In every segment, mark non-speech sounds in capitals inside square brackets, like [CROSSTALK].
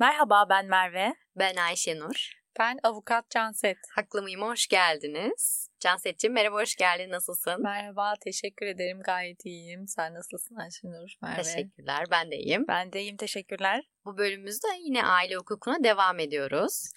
Merhaba ben Merve. Ben Ayşenur. Ben avukat Canset. Haklı mıyım? Hoş geldiniz. Canset'ciğim merhaba hoş geldin. Nasılsın? Merhaba teşekkür ederim gayet iyiyim. Sen nasılsın Ayşenur? Merve. Teşekkürler ben de iyiyim. Ben de iyiyim teşekkürler. Bu bölümümüzde yine aile hukukuna devam ediyoruz.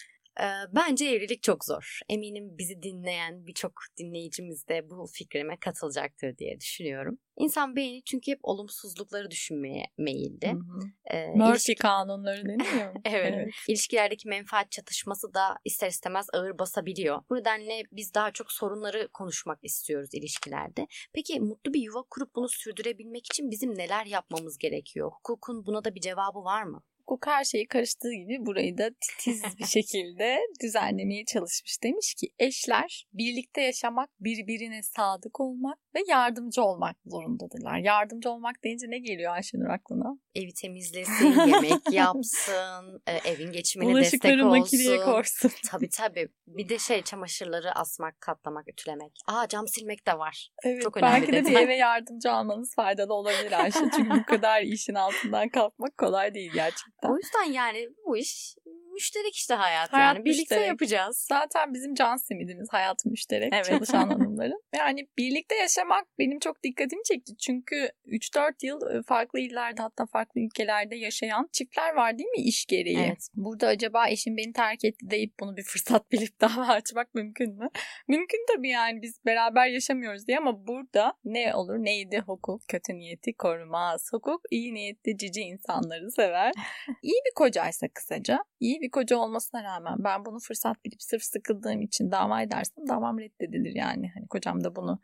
Bence evlilik çok zor. Eminim bizi dinleyen birçok dinleyicimiz de bu fikrime katılacaktır diye düşünüyorum. İnsan beyni çünkü hep olumsuzlukları düşünmeye meyilli. Hı hı. Ee, Murphy ilişki- kanunları deniyor. [LAUGHS] Evet. İlişkilerdeki menfaat çatışması da ister istemez ağır basabiliyor. Bu nedenle biz daha çok sorunları konuşmak istiyoruz ilişkilerde. Peki mutlu bir yuva kurup bunu sürdürebilmek için bizim neler yapmamız gerekiyor? Hukukun buna da bir cevabı var mı? Hukuk her şeyi karıştığı gibi burayı da titiz [LAUGHS] bir şekilde düzenlemeye çalışmış. Demiş ki eşler birlikte yaşamak, birbirine sadık olmak ve yardımcı olmak zorundadırlar. Yardımcı olmak deyince ne geliyor Ayşenur aklına? Evi temizlesin, yemek [LAUGHS] yapsın, e, evin geçimine destek olsun. makineye koysun. [LAUGHS] Tabii tabii. Bir de şey çamaşırları asmak, katlamak, ütülemek. Aa cam silmek de var. Evet, Çok önemli belki de bir eve yardımcı almanız faydalı olabilir Ayşe. Çünkü bu kadar işin altından kalkmak kolay değil gerçekten. O yüzden yani bu iş müşterek işte hayat, Hayat yani. Birlikte müşterek. yapacağız. Zaten bizim can simidimiz hayat müşterek Evet. çalışan [LAUGHS] hanımların. Yani birlikte yaşamak benim çok dikkatimi çekti. Çünkü 3-4 yıl e, farklı illerde hatta farklı ülkelerde yaşayan çiftler var değil mi iş gereği? Evet. Burada acaba eşim beni terk etti deyip bunu bir fırsat [LAUGHS] bilip dava açmak mümkün mü? Mümkün tabii yani biz beraber yaşamıyoruz diye ama burada ne olur neydi hukuk kötü niyeti korumaz. Hukuk iyi niyetli cici insanları sever. [LAUGHS] İyi bir kocaysa kısaca, iyi bir koca olmasına rağmen ben bunu fırsat bilip sırf sıkıldığım için dava edersem davam reddedilir yani. Hani kocam da bunu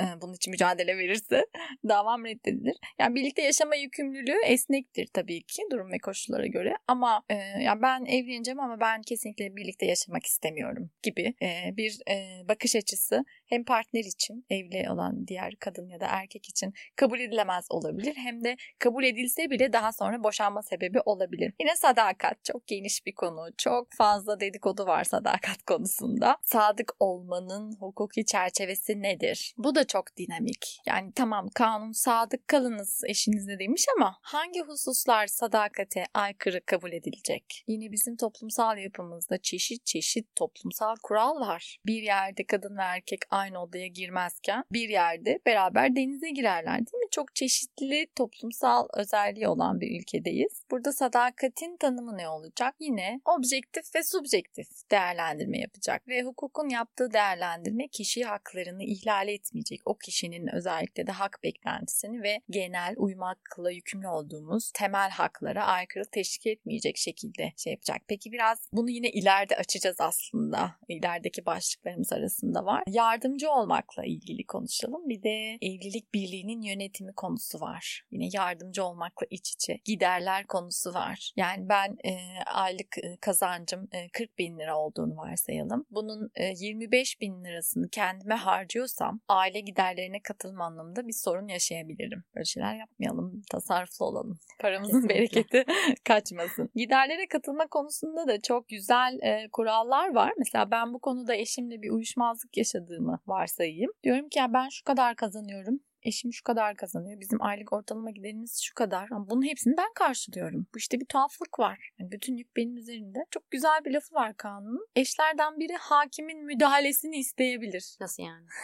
e, bunun için mücadele verirse [LAUGHS] davam reddedilir. Yani birlikte yaşama yükümlülüğü esnektir tabii ki durum ve koşullara göre ama e, ya ben evleneceğim ama ben kesinlikle birlikte yaşamak istemiyorum gibi e, bir e, bakış açısı hem partner için evli olan diğer kadın ya da erkek için kabul edilemez olabilir hem de kabul edilse bile daha sonra boşanma sebebi olabilir. Yine sadakat çok geniş bir konu. Çok fazla dedikodu var sadakat [LAUGHS] konusunda. Sadık olmanın hukuki çerçevesi nedir? Bu da çok dinamik. Yani tamam kanun sadık kalınız eşinizle demiş ama hangi hususlar sadakate aykırı kabul edilecek? Yine bizim toplumsal yapımızda çeşit çeşit toplumsal kural var. Bir yerde kadın ve erkek aynı odaya girmezken bir yerde beraber denize girerler değil mi? Çok çeşitli toplumsal özelliği olan bir ülkedeyiz. Burada sadakatin tanımı ne olacak? Yine objektif ve subjektif değerlendirme yapacak ve hukukun yaptığı değerlendirme kişi haklarını ihlal etmeyecek. O kişinin özellikle de hak beklentisini ve genel uymakla yükümlü olduğumuz temel haklara aykırı teşkil etmeyecek şekilde şey yapacak. Peki biraz bunu yine ileride açacağız aslında. İlerideki başlıklarımız arasında var. Yardımcı olmakla ilgili konuşalım. Bir de evlilik birliğinin yönetimi konusu var. Yine yardımcı olmakla iç içe. Giderler konusu var. Yani ben e, aylık e, kazancım e, 40 bin lira olduğunu varsayalım. Bunun e, 25 bin lirasını kendime harcıyorsam aile giderlerine katılma anlamında bir sorun yaşayabilirim. Böyle şeyler yapmayalım. Tasarruflu olalım. Paramızın bereketi [LAUGHS] kaçmasın. Giderlere katılma konusunda da çok güzel e, kurallar var. Mesela ben bu konuda eşimle bir uyuşmazlık yaşadığımı varsayayım. Diyorum ki ya ben şu kadar kazanıyorum. Eşim şu kadar kazanıyor. Bizim aylık ortalama giderimiz şu kadar. Ama bunun hepsini ben karşılıyorum. Bu işte bir tuhaflık var. Yani bütün yük benim üzerimde. Çok güzel bir lafı var kanunun. Eşlerden biri hakimin müdahalesini isteyebilir. Nasıl yani? [LAUGHS]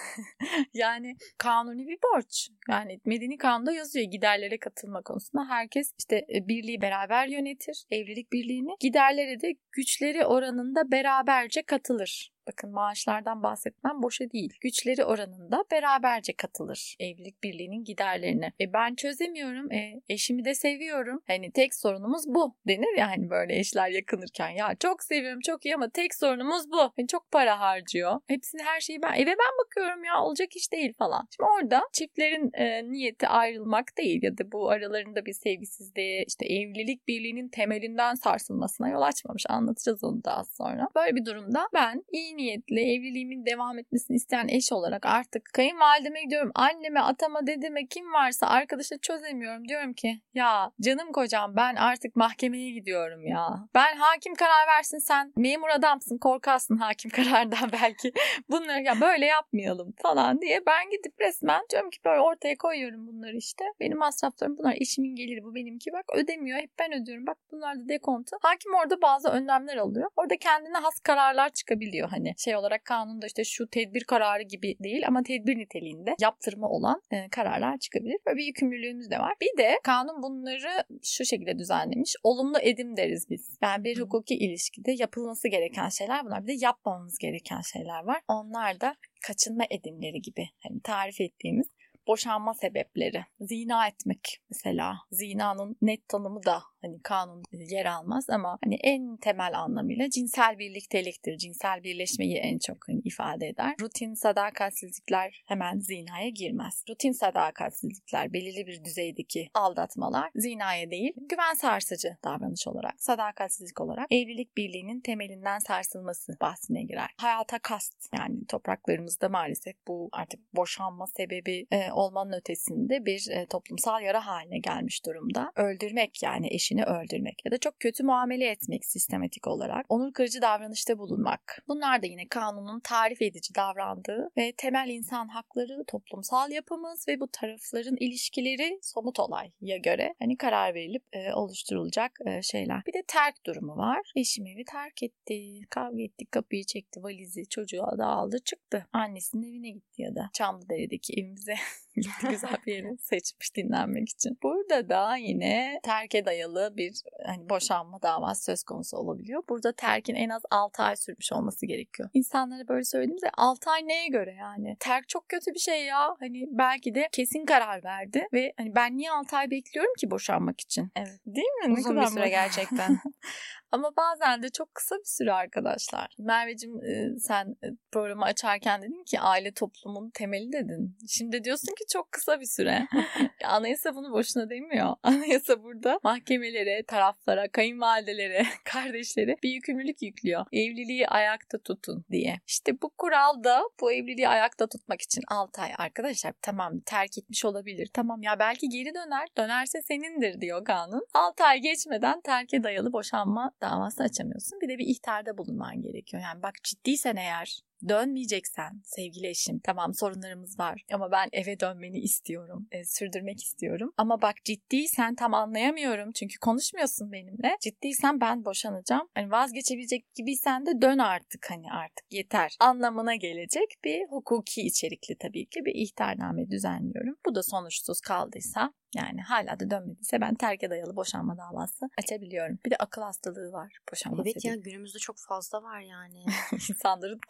Yani kanuni bir borç. Yani medeni kanunda yazıyor giderlere katılma konusunda. Herkes işte e, birliği beraber yönetir. Evlilik birliğini. Giderlere de güçleri oranında beraberce katılır. Bakın maaşlardan bahsetmem boşa değil. Güçleri oranında beraberce katılır evlilik birliğinin giderlerine. E ben çözemiyorum. E, eşimi de seviyorum. Hani tek sorunumuz bu denir ya hani böyle eşler yakınırken. Ya çok seviyorum çok iyi ama tek sorunumuz bu. Hani çok para harcıyor. Hepsini her şeyi ben eve ben bakıyorum ya olacak iş değil falan. Şimdi orada çiftlerin e, niyeti ayrılmak değil ya da bu aralarında bir sevgisizliğe işte evlilik birliğinin temelinden sarsılmasına yol açmamış. Anlatacağız onu daha sonra. Böyle bir durumda ben iyi niyetli evliliğimin devam etmesini isteyen eş olarak artık kayınvalideme gidiyorum. Anneme, atama, dedeme kim varsa arkadaşa çözemiyorum. Diyorum ki ya canım kocam ben artık mahkemeye gidiyorum ya. Ben hakim karar versin sen memur adamsın korkarsın hakim [LAUGHS] karardan belki. Bunları ya böyle yapmayalım falan diye ben gidip resmen diyorum ki böyle ortaya koyuyorum bunları işte. Benim masraflarım bunlar eşimin geliri bu benimki bak ödemiyor hep ben ödüyorum bak bunlar da dekontu. Hakim orada bazı önlemler alıyor. Orada kendine has kararlar çıkabiliyor hani şey olarak kanunda işte şu tedbir kararı gibi değil ama tedbir niteliğinde yaptırma olan e, kararlar çıkabilir. Böyle bir yükümlülüğümüz de var. Bir de kanun bunları şu şekilde düzenlemiş. Olumlu edim deriz biz. Yani bir hukuki ilişkide yapılması gereken şeyler bunlar. Bir de yapmamamız gereken şeyler var. Onlar da kaçınma edimleri gibi hani tarif ettiğimiz boşanma sebepleri. Zina etmek mesela. Zinanın net tanımı da hani kanun yer almaz ama hani en temel anlamıyla cinsel birlikteliktir. Cinsel birleşmeyi en çok hani ifade eder. Rutin sadakatsizlikler hemen zinaya girmez. Rutin sadakatsizlikler belirli bir düzeydeki aldatmalar zinaya değil güven sarsıcı davranış olarak sadakatsizlik olarak evlilik birliğinin temelinden sarsılması bahsine girer. Hayata kast yani topraklarımızda maalesef bu artık boşanma sebebi e, olmanın ötesinde bir e, toplumsal yara haline gelmiş durumda. Öldürmek yani eşini öldürmek ya da çok kötü muamele etmek sistematik olarak. Onur kırıcı davranışta bulunmak. Bunlar da yine kanunun tarif edici davrandığı ve temel insan hakları, toplumsal yapımız ve bu tarafların ilişkileri somut olaya göre hani karar verilip e, oluşturulacak e, şeyler. Bir de terk durumu var. Eşim evi terk etti. Kavga ettik, kapıyı çekti, valizi, çocuğu da aldı, çıktı. Annesinin evine gitti ya da Çamlıdere'deki evimize [LAUGHS] [LAUGHS] güzel bir yeri seçmiş dinlenmek için. Burada da yine terke dayalı bir hani boşanma davası söz konusu olabiliyor. Burada terkin en az 6 ay sürmüş olması gerekiyor. İnsanlara böyle söylediğimde 6 ay neye göre yani? Terk çok kötü bir şey ya. Hani belki de kesin karar verdi ve hani ben niye 6 ay bekliyorum ki boşanmak için? Evet. Değil mi? Uzun bir süre gerçekten. [LAUGHS] Ama bazen de çok kısa bir süre arkadaşlar. Merveciğim e, sen e, programı açarken dedin ki aile toplumun temeli dedin. Şimdi diyorsun ki çok kısa bir süre. [LAUGHS] Anayasa bunu boşuna demiyor. [LAUGHS] Anayasa burada mahkemelere, taraflara, kayınvalidelere, [LAUGHS] kardeşlere bir yükümlülük yüklüyor. Evliliği ayakta tutun diye. İşte bu kural da bu evliliği ayakta tutmak için 6 ay arkadaşlar tamam terk etmiş olabilir. Tamam ya belki geri döner. Dönerse senindir diyor kanun. 6 ay geçmeden terke dayalı boşanma davası açamıyorsun. Bir de bir ihtarda bulunman gerekiyor. Yani bak ciddiysen eğer dönmeyeceksen sevgili eşim tamam sorunlarımız var ama ben eve dönmeni istiyorum e, sürdürmek istiyorum ama bak ciddiysen tam anlayamıyorum çünkü konuşmuyorsun benimle ciddiysen ben boşanacağım hani vazgeçebilecek gibiysen de dön artık hani artık yeter anlamına gelecek bir hukuki içerikli tabii ki bir ihtarname düzenliyorum bu da sonuçsuz kaldıysa yani hala da dönmediyse ben terke dayalı boşanma davası açabiliyorum. Bir de akıl hastalığı var boşanma Evet sebebi. ya günümüzde çok fazla var yani. [LAUGHS] İnsanların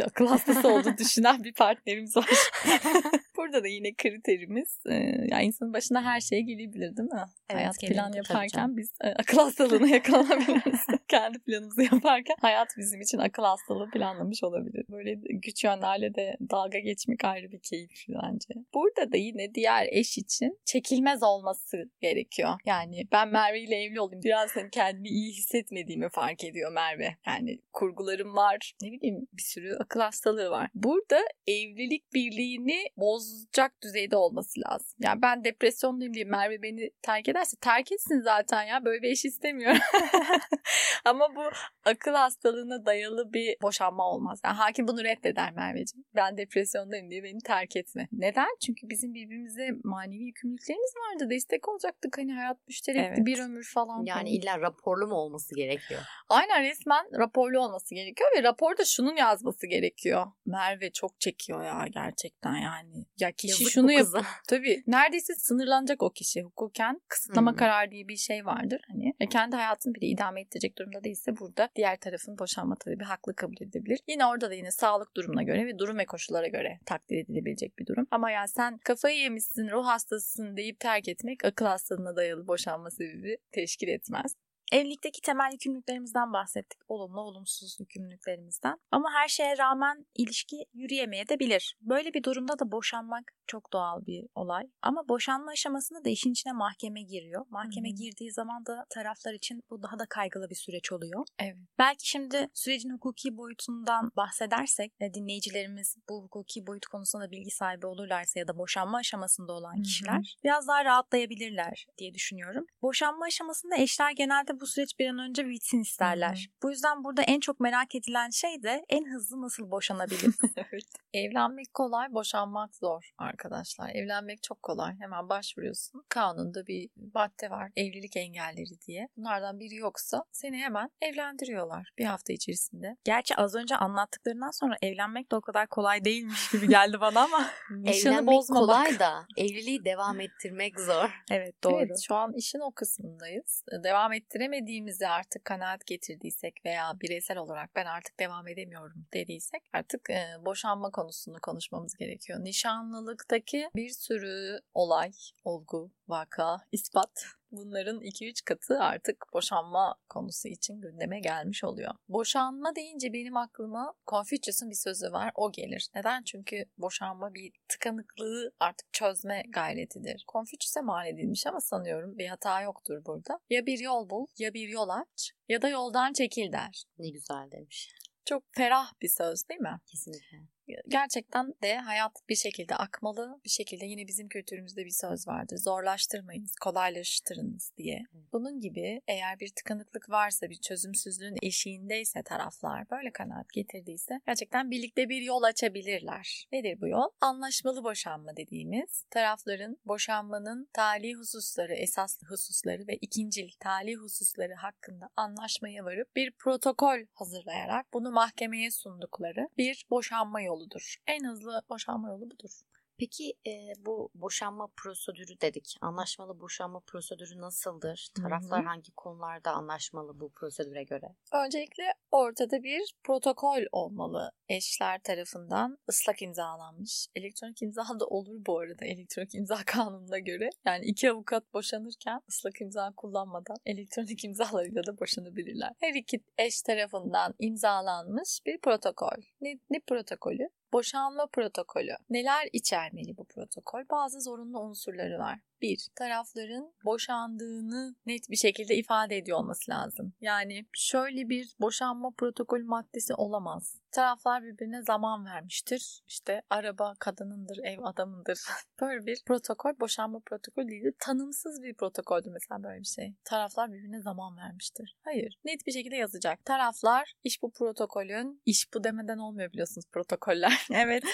[LAUGHS] akıl hastası olduğunu düşünen bir partnerimiz var. [LAUGHS] Burada da yine kriterimiz e, ya insanın başına her şey gelebilir değil mi? Evet, hayat gelebilir, plan yaparken biz e, akıl hastalığına [LAUGHS] yakalanabiliriz. [LAUGHS] Kendi planımızı yaparken hayat bizim için akıl hastalığı planlamış olabilir. Böyle güç yönlerle de dalga geçmek ayrı bir keyif bence. Burada da yine diğer eş için çekilmez olması gerekiyor. Yani ben Merve ile evli olayım. Biraz hani kendimi iyi hissetmediğimi fark ediyor Merve. Yani kurgularım var. Ne bileyim bir sürü akıl hastalığı var. Burada evlilik birliğini bozacak düzeyde olması lazım. Yani ben depresyondayım diye Merve beni terk ederse terk etsin zaten ya. Böyle bir eş istemiyorum. [LAUGHS] [LAUGHS] Ama bu akıl hastalığına dayalı bir boşanma olmaz. Yani hakim bunu reddeder Merveciğim. Ben depresyondayım diye beni terk etme. Neden? Çünkü bizim birbirimize manevi yükümlülüklerimiz vardı. Destek olacaktık. Hani hayat müşterekti. Evet. Bir ömür falan. yani illa raporlu mu olması gerekiyor? Aynen resmen raporlu olması gerekiyor ve raporda şunun yazması gerekiyor. Merve çok çekiyor ya gerçekten yani. Ya kişi Yazık şunu yap. [LAUGHS] Tabii neredeyse sınırlanacak o kişi hukuken. Kısıtlama Hmm. kararı diye bir şey vardır. Hani kendi hayatını bile idame ettirecek durumda değilse burada diğer tarafın boşanma talebi haklı kabul edilebilir. Yine orada da yine sağlık durumuna göre ve durum ve koşullara göre takdir edilebilecek bir durum. Ama yani sen kafayı yemişsin, ruh hastasısın deyip terk etmek akıl hastalığına dayalı boşanma sebebi teşkil etmez. Evlilikteki temel yükümlülüklerimizden bahsettik. Olumlu, olumsuz yükümlülüklerimizden. Ama her şeye rağmen ilişki yürüyemeye de bilir. Böyle bir durumda da boşanmak çok doğal bir olay. Ama boşanma aşamasında da işin içine mahkeme giriyor. Mahkeme Hı-hı. girdiği zaman da taraflar için bu daha da kaygılı bir süreç oluyor. Evet. Belki şimdi sürecin hukuki boyutundan bahsedersek e, dinleyicilerimiz bu hukuki boyut konusunda bilgi sahibi olurlarsa ya da boşanma aşamasında olan kişiler biraz daha rahatlayabilirler diye düşünüyorum. Boşanma aşamasında eşler genelde bu süreç bir an önce bitsin isterler. Bu yüzden burada en çok merak edilen şey de en hızlı nasıl boşanabilir? [LAUGHS] evet. Evlenmek kolay, boşanmak zor arkadaşlar. Evlenmek çok kolay. Hemen başvuruyorsun. Kanunda bir madde var. Evlilik engelleri diye. Bunlardan biri yoksa seni hemen evlendiriyorlar bir hafta içerisinde. Gerçi az önce anlattıklarından sonra evlenmek de o kadar kolay değilmiş gibi geldi bana ama. [LAUGHS] Nişanı Evlenmek bozmamak. kolay da evliliği devam ettirmek zor. [LAUGHS] evet doğru. Evet, şu an işin o kısmındayız. Devam ettiremediğimizi artık kanaat getirdiysek veya bireysel olarak ben artık devam edemiyorum dediysek artık e, boşanma konusunu konuşmamız gerekiyor. Nişanlılıktaki bir sürü olay, olgu, vaka, ispat [LAUGHS] bunların 2-3 katı artık boşanma konusu için gündeme gelmiş oluyor. Boşanma deyince benim aklıma Confucius'un bir sözü var. O gelir. Neden? Çünkü boşanma bir tıkanıklığı artık çözme gayretidir. Confucius'e mal edilmiş ama sanıyorum bir hata yoktur burada. Ya bir yol bul, ya bir yol aç ya da yoldan çekil der. Ne güzel demiş. Çok ferah bir söz değil mi? Kesinlikle. Gerçekten de hayat bir şekilde akmalı. Bir şekilde yine bizim kültürümüzde bir söz vardır. Zorlaştırmayınız, kolaylaştırınız diye. Bunun gibi eğer bir tıkanıklık varsa, bir çözümsüzlüğün eşiğindeyse taraflar böyle kanaat getirdiyse gerçekten birlikte bir yol açabilirler. Nedir bu yol? Anlaşmalı boşanma dediğimiz tarafların boşanmanın tali hususları, esaslı hususları ve ikincil tali hususları hakkında anlaşmaya varıp bir protokol hazırlayarak bunu mahkemeye sundukları bir boşanma yoludur. En hızlı boşanma yolu budur. Peki e, bu boşanma prosedürü dedik. Anlaşmalı boşanma prosedürü nasıldır? Taraflar Hı hı. hangi konularda anlaşmalı bu prosedüre göre? Öncelikle ortada bir protokol olmalı. Eşler tarafından ıslak imzalanmış. Elektronik imza da olur bu arada elektronik imza [LAUGHS] kanununa göre. Yani iki avukat boşanırken ıslak imza kullanmadan elektronik imzalarıyla da boşanabilirler. Her iki eş tarafından imzalanmış bir protokol. Ne, ne protokolü? Boşanma protokolü. Neler içermeli bu protokol? Bazı zorunlu unsurları var. Bir, tarafların boşandığını net bir şekilde ifade ediyor olması lazım. Yani şöyle bir boşanma protokol maddesi olamaz. Taraflar birbirine zaman vermiştir. İşte araba kadınındır, ev adamındır. [LAUGHS] Böyle bir protokol boşanma protokolü değildir. Tanımsız bir protokoldür mesela böyle bir şey. Taraflar birbirine zaman vermiştir. Hayır. Net bir şekilde yazacak. Taraflar iş bu protokolün, iş bu demeden olmuyor biliyorsunuz protokoller. [LAUGHS] [LAUGHS] Evet.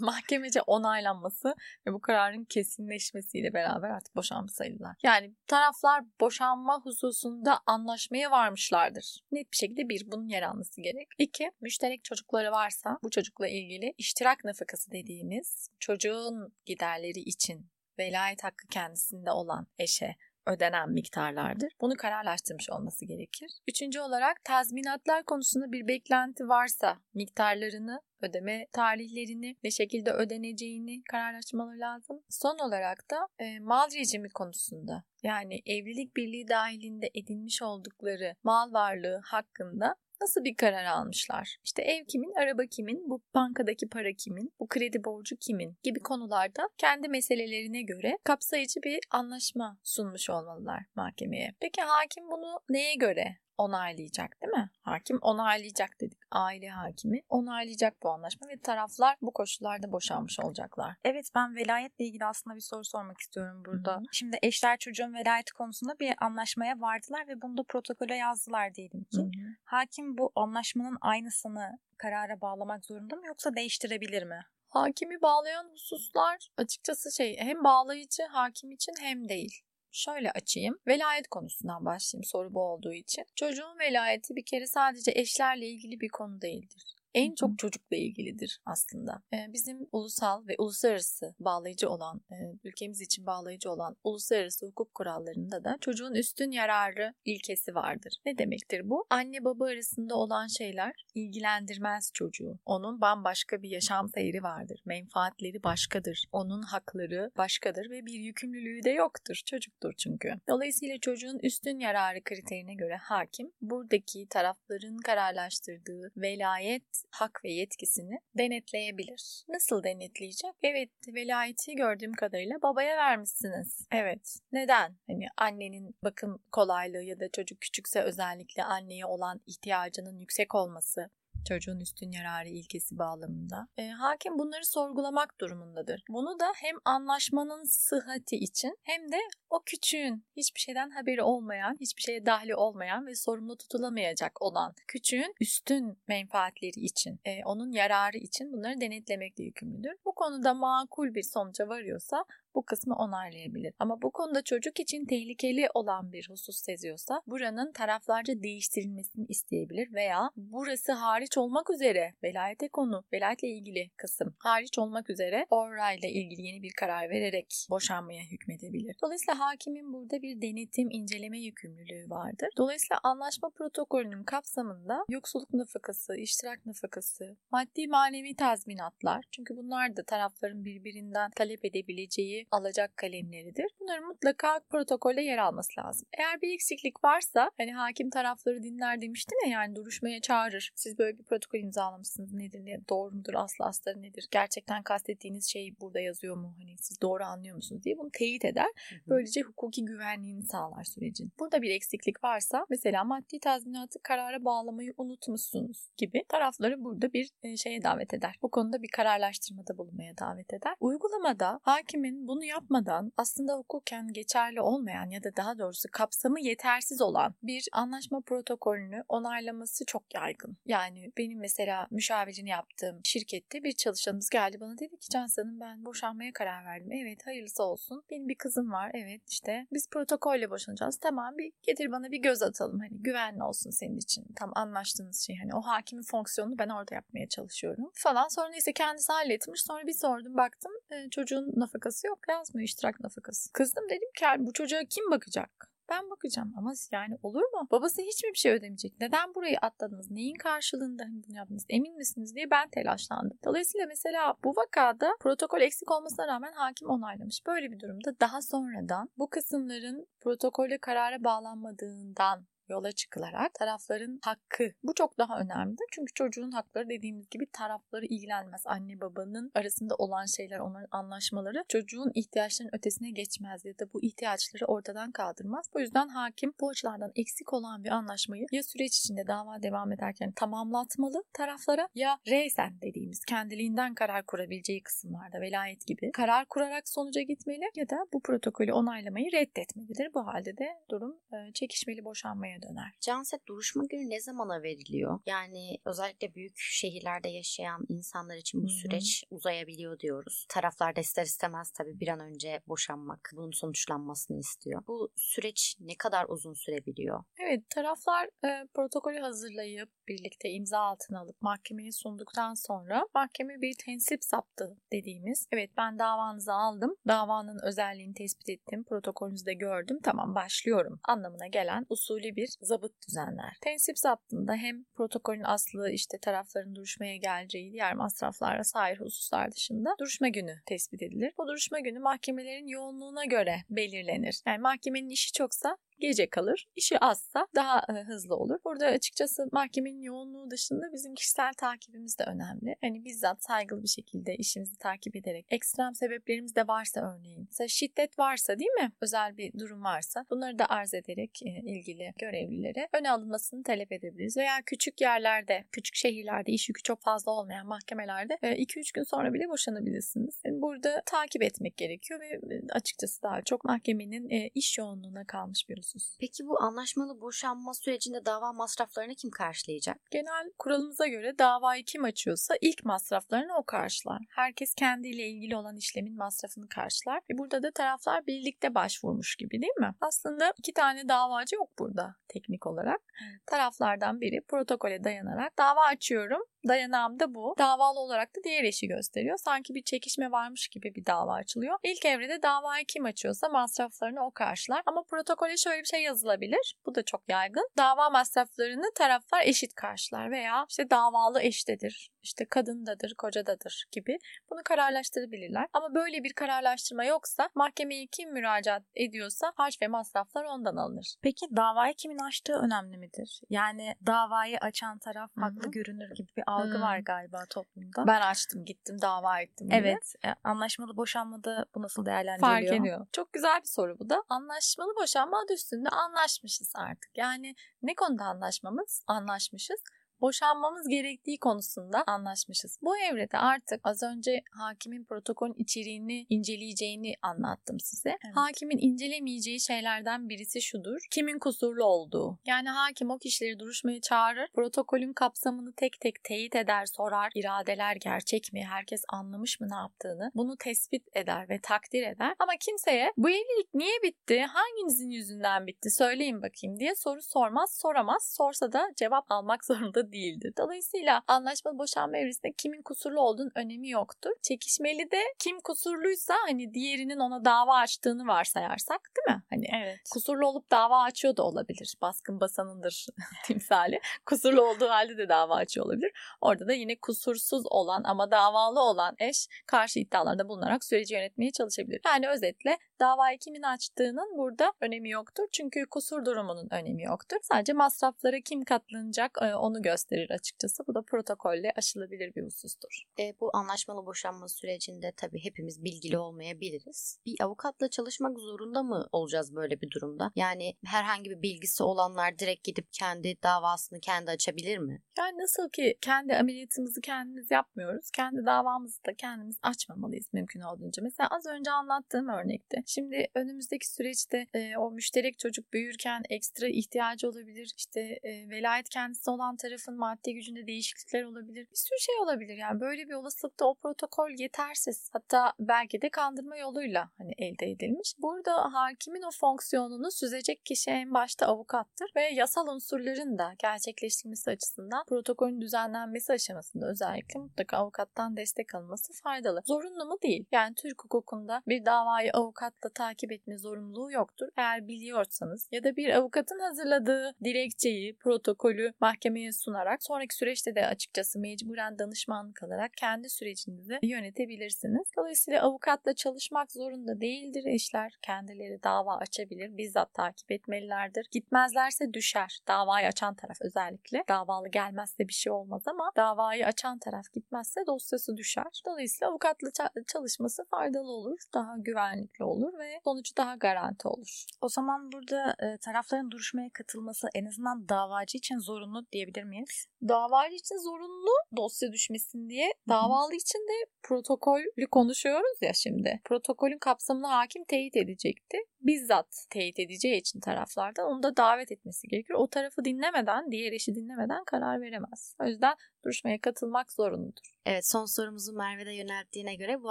Mahkemece onaylanması ve bu kararın kesinleşmesiyle beraber artık boşanmış sayılırlar. Yani taraflar boşanma hususunda anlaşmaya varmışlardır. Net bir şekilde bir, bunun yer alması gerek. İki, müşterek çocukları varsa bu çocukla ilgili iştirak nafakası dediğimiz çocuğun giderleri için velayet hakkı kendisinde olan eşe ödenen miktarlardır. Bunu kararlaştırmış olması gerekir. Üçüncü olarak tazminatlar konusunda bir beklenti varsa miktarlarını, ödeme tarihlerini, ne şekilde ödeneceğini kararlaştırmaları lazım. Son olarak da e, mal rejimi konusunda yani evlilik birliği dahilinde edinmiş oldukları mal varlığı hakkında Nasıl bir karar almışlar? İşte ev kimin, araba kimin, bu bankadaki para kimin, bu kredi borcu kimin gibi konularda kendi meselelerine göre kapsayıcı bir anlaşma sunmuş olmalılar mahkemeye. Peki hakim bunu neye göre onaylayacak değil mi? Hakim onaylayacak dedik. Aile hakimi onaylayacak bu anlaşma ve taraflar bu koşullarda boşanmış olacaklar. Evet ben velayetle ilgili aslında bir soru sormak istiyorum burada. Hı hı. Şimdi eşler çocuğun velayeti konusunda bir anlaşmaya vardılar ve bunu da protokole yazdılar diyelim ki. Hakim bu anlaşmanın aynısını karara bağlamak zorunda mı yoksa değiştirebilir mi? Hakimi bağlayan hususlar açıkçası şey hem bağlayıcı hakim için hem değil. Şöyle açayım. Velayet konusundan başlayayım soru bu olduğu için. Çocuğun velayeti bir kere sadece eşlerle ilgili bir konu değildir. En çok çocukla ilgilidir aslında. Bizim ulusal ve uluslararası bağlayıcı olan, ülkemiz için bağlayıcı olan uluslararası hukuk kurallarında da çocuğun üstün yararı ilkesi vardır. Ne demektir bu? Anne baba arasında olan şeyler ilgilendirmez çocuğu. Onun bambaşka bir yaşam seyri vardır. Menfaatleri başkadır. Onun hakları başkadır ve bir yükümlülüğü de yoktur. Çocuktur çünkü. Dolayısıyla çocuğun üstün yararı kriterine göre hakim buradaki tarafların kararlaştırdığı velayet, hak ve yetkisini denetleyebilir. Nasıl denetleyecek? Evet, velayeti gördüğüm kadarıyla babaya vermişsiniz. Evet. Neden? Hani annenin bakım kolaylığı ya da çocuk küçükse özellikle anneye olan ihtiyacının yüksek olması çocuğun üstün yararı ilkesi bağlamında. E, hakim bunları sorgulamak durumundadır. Bunu da hem anlaşmanın sıhhati için hem de o küçüğün hiçbir şeyden haberi olmayan, hiçbir şeye dahli olmayan ve sorumlu tutulamayacak olan küçüğün üstün menfaatleri için, e, onun yararı için bunları denetlemekle yükümlüdür. Bu konuda makul bir sonuca varıyorsa bu kısmı onaylayabilir. Ama bu konuda çocuk için tehlikeli olan bir husus seziyorsa buranın taraflarca değiştirilmesini isteyebilir veya burası hariç olmak üzere velayete konu, velayetle ilgili kısım hariç olmak üzere orayla ilgili yeni bir karar vererek boşanmaya hükmedebilir. Dolayısıyla hakimin burada bir denetim, inceleme yükümlülüğü vardır. Dolayısıyla anlaşma protokolünün kapsamında yoksulluk nafakası, iştirak nafakası, maddi manevi tazminatlar çünkü bunlar da tarafların birbirinden talep edebileceği alacak kalemleridir. Bunların mutlaka protokolde yer alması lazım. Eğer bir eksiklik varsa hani hakim tarafları dinler demiştim ya yani duruşmaya çağırır. Siz böyle bir protokol imzalamışsınız nedir diye doğru mudur aslı astarı nedir? Gerçekten kastettiğiniz şey burada yazıyor mu? Hani siz doğru anlıyor musunuz diye bunu teyit eder. Böylece hukuki güvenliğini sağlar sürecin. Burada bir eksiklik varsa mesela maddi tazminatı karara bağlamayı unutmuşsunuz gibi tarafları burada bir e, şeye davet eder. Bu konuda bir kararlaştırmada bulunmaya davet eder. Uygulamada hakimin bunu yapmadan aslında hukuken geçerli olmayan ya da daha doğrusu kapsamı yetersiz olan bir anlaşma protokolünü onaylaması çok yaygın. Yani benim mesela müşavirini yaptığım şirkette bir çalışanımız geldi bana dedi ki Cansan'ım ben boşanmaya karar verdim. Evet hayırlısı olsun. Benim bir kızım var. Evet işte biz protokolle boşanacağız. Tamam bir getir bana bir göz atalım. Hani güvenli olsun senin için. Tam anlaştığınız şey. Hani o hakimin fonksiyonunu ben orada yapmaya çalışıyorum falan. Sonra neyse kendisi halletmiş. Sonra bir sordum baktım e, çocuğun nafakası yok yazmıyor iştirak nafakası. Kızdım dedim ki bu çocuğa kim bakacak? ben bakacağım ama yani olur mu? Babası hiç mi bir şey ödemeyecek? Neden burayı atladınız? Neyin karşılığında hani bunu yaptınız? Emin misiniz diye ben telaşlandım. Dolayısıyla mesela bu vakada protokol eksik olmasına rağmen hakim onaylamış. Böyle bir durumda daha sonradan bu kısımların protokole karara bağlanmadığından yola çıkılarak tarafların hakkı. Bu çok daha önemlidir. Çünkü çocuğun hakları dediğimiz gibi tarafları ilgilenmez. Anne babanın arasında olan şeyler, onların anlaşmaları çocuğun ihtiyaçlarının ötesine geçmez ya da bu ihtiyaçları ortadan kaldırmaz. Bu yüzden hakim bu açılardan eksik olan bir anlaşmayı ya süreç içinde dava devam ederken tamamlatmalı taraflara ya reysen dediğimiz kendiliğinden karar kurabileceği kısımlarda velayet gibi karar kurarak sonuca gitmeli ya da bu protokolü onaylamayı reddetmelidir. Bu halde de durum çekişmeli boşanmaya döner. Canset duruşma günü ne zamana veriliyor? Yani özellikle büyük şehirlerde yaşayan insanlar için bu Hı-hı. süreç uzayabiliyor diyoruz. Taraflar da ister istemez tabii bir an önce boşanmak, bunun sonuçlanmasını istiyor. Bu süreç ne kadar uzun sürebiliyor? Evet, taraflar e, protokolü hazırlayıp birlikte imza altına alıp mahkemeye sunduktan sonra mahkeme bir tensip saptı dediğimiz. Evet ben davanızı aldım. Davanın özelliğini tespit ettim. Protokolünüzü de gördüm. Tamam başlıyorum anlamına gelen usulü bir zabıt düzenler. Tensip zaptında hem protokolün aslı işte tarafların duruşmaya geleceği diğer masraflara sair hususlar dışında duruşma günü tespit edilir. Bu duruşma günü mahkemelerin yoğunluğuna göre belirlenir. Yani mahkemenin işi çoksa gece kalır. İşi azsa daha e, hızlı olur. Burada açıkçası mahkemenin yoğunluğu dışında bizim kişisel takibimiz de önemli. Hani bizzat saygılı bir şekilde işimizi takip ederek ekstrem sebeplerimiz de varsa örneğin. Mesela şiddet varsa değil mi? Özel bir durum varsa bunları da arz ederek e, ilgili görevlilere öne alınmasını talep edebiliriz. Veya küçük yerlerde, küçük şehirlerde iş yükü çok fazla olmayan mahkemelerde 2-3 e, gün sonra bile boşanabilirsiniz. Burada takip etmek gerekiyor ve açıkçası daha çok mahkemenin iş yoğunluğuna kalmış bir musunuz? Peki bu anlaşmalı boşanma sürecinde dava masraflarını kim karşılayacak? Genel kuralımıza göre davayı kim açıyorsa ilk masraflarını o karşılar. Herkes kendiyle ilgili olan işlemin masrafını karşılar. E burada da taraflar birlikte başvurmuş gibi değil mi? Aslında iki tane davacı yok burada teknik olarak. Taraflardan biri protokole dayanarak dava açıyorum Dayanağım da bu. Davalı olarak da diğer eşi gösteriyor. Sanki bir çekişme varmış gibi bir dava açılıyor. İlk evrede davayı kim açıyorsa masraflarını o karşılar. Ama protokole şöyle bir şey yazılabilir. Bu da çok yaygın. Dava masraflarını taraflar eşit karşılar veya işte davalı eştedir, işte kadındadır, kocadadır gibi bunu kararlaştırabilirler. Ama böyle bir kararlaştırma yoksa mahkemeye kim müracaat ediyorsa harç ve masraflar ondan alınır. Peki davayı kimin açtığı önemli midir? Yani davayı açan taraf haklı görünür gibi bir algı Hı. var galiba toplumda. Ben açtım, gittim, dava ettim. gibi. Evet. e, Anlaşmalı boşanmada bu nasıl değerlendiriliyor? fark ediyor. Çok güzel bir soru bu da. Anlaşmalı boşanma adı üstünde anlaşmışız artık. Yani ne konuda anlaşmamız? Anlaşmışız. Boşanmamız gerektiği konusunda anlaşmışız. Bu evrede artık az önce hakimin protokolün içeriğini inceleyeceğini anlattım size. Evet. Hakimin incelemeyeceği şeylerden birisi şudur. Kimin kusurlu olduğu. Yani hakim o kişileri duruşmaya çağırır. Protokolün kapsamını tek tek teyit eder, sorar. İradeler gerçek mi? Herkes anlamış mı ne yaptığını? Bunu tespit eder ve takdir eder. Ama kimseye bu evlilik niye bitti? Hanginizin yüzünden bitti? Söyleyin bakayım diye soru sormaz, soramaz. Sorsa da cevap almak [LAUGHS] zorunda değildir. Dolayısıyla anlaşmalı boşanma evresinde kimin kusurlu olduğunun önemi yoktur. Çekişmeli de kim kusurluysa hani diğerinin ona dava açtığını varsayarsak değil mi? Hani Evet. kusurlu olup dava açıyor da olabilir. Baskın basanındır [LAUGHS] timsali. Kusurlu olduğu halde de dava açıyor olabilir. Orada da yine kusursuz olan ama davalı olan eş karşı iddialarda bulunarak süreci yönetmeye çalışabilir. Yani özetle davayı kimin açtığının burada önemi yoktur. Çünkü kusur durumunun önemi yoktur. Sadece masraflara kim katlanacak e, onu gösterir açıkçası. Bu da protokolle aşılabilir bir husustur. E, bu anlaşmalı boşanma sürecinde tabii hepimiz bilgili olmayabiliriz. Bir avukatla çalışmak zorunda mı olacağız böyle bir durumda? Yani herhangi bir bilgisi olanlar direkt gidip kendi davasını kendi açabilir mi? Yani nasıl ki kendi ameliyatımızı kendimiz yapmıyoruz. Kendi davamızı da kendimiz açmamalıyız mümkün olduğunca. Mesela az önce anlattığım örnekte. Şimdi önümüzdeki süreçte e, o müşterek çocuk büyürken ekstra ihtiyacı olabilir. İşte e, velayet kendisi olan tarafın maddi gücünde değişiklikler olabilir. Bir sürü şey olabilir. Yani böyle bir olasılıkta o protokol yetersiz. Hatta belki de kandırma yoluyla hani elde edilmiş. Burada hakimin o fonksiyonunu süzecek kişi en başta avukattır ve yasal unsurların da gerçekleştirilmesi açısından protokolün düzenlenmesi aşamasında özellikle mutlaka avukattan destek alınması faydalı. Zorunlu mu değil. Yani Türk hukukunda bir davayı avukatla takip etme zorunluluğu yoktur. Eğer biliyorsanız ya da bir avukatın hazırladığı dilekçeyi, protokolü mahkemeye sunarak sonraki süreçte de açıkçası mecburen danışmanlık alarak kendi sürecinizi yönetebilirsiniz. Dolayısıyla avukatla çalışmak zorunda değildir eşler. Kendileri dava açabilir, bizzat takip etmelilerdir. Gitmezlerse düşer. Davayı açan taraf özellikle. Davalı gelmezse bir şey olmaz ama davayı açan taraf gitmezse dosyası düşer. Dolayısıyla avukatla ça- çalışması faydalı olur, daha güvenlikli olur ve sonucu daha garanti olur. O zaman burada tarafların duruşmaya katılması en azından davacı için zorunlu diyebilir miyiz? Davacı için zorunlu dosya düşmesin diye davalı için de protokolü konuşuyoruz ya şimdi. Protokolün kapsamını hakim teyit edecekti. Bizzat teyit edeceği için taraflardan onu da davet etmesi gerekir. O tarafı dinlemeden, diğer eşi dinlemeden karar veremez. O yüzden duruşmaya katılmak zorunludur. Evet son sorumuzu Merve'de yönelttiğine göre bu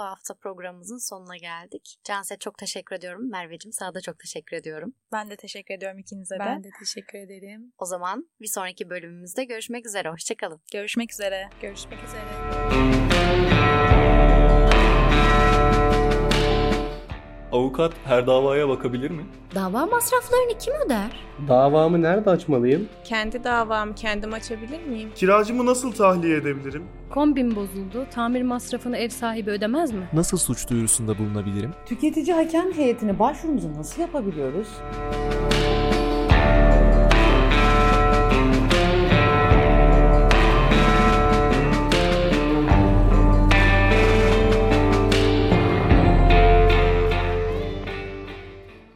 hafta programımızın sonuna geldik. Canse çok teşekkür ediyorum. Merveciğim sana da çok teşekkür ediyorum. Ben de teşekkür ediyorum ikinize de. Ben de teşekkür ederim. O zaman bir sonraki bölümümüzde görüşmek üzere. Hoşçakalın. Görüşmek üzere. Görüşmek üzere. Avukat her davaya bakabilir mi? Dava masraflarını kim öder? Davamı nerede açmalıyım? Kendi davam kendim açabilir miyim? Kiracımı nasıl tahliye edebilirim? Kombin bozuldu. Tamir masrafını ev sahibi ödemez mi? Nasıl suç duyurusunda bulunabilirim? Tüketici hakem heyetine başvurumuzu nasıl yapabiliyoruz?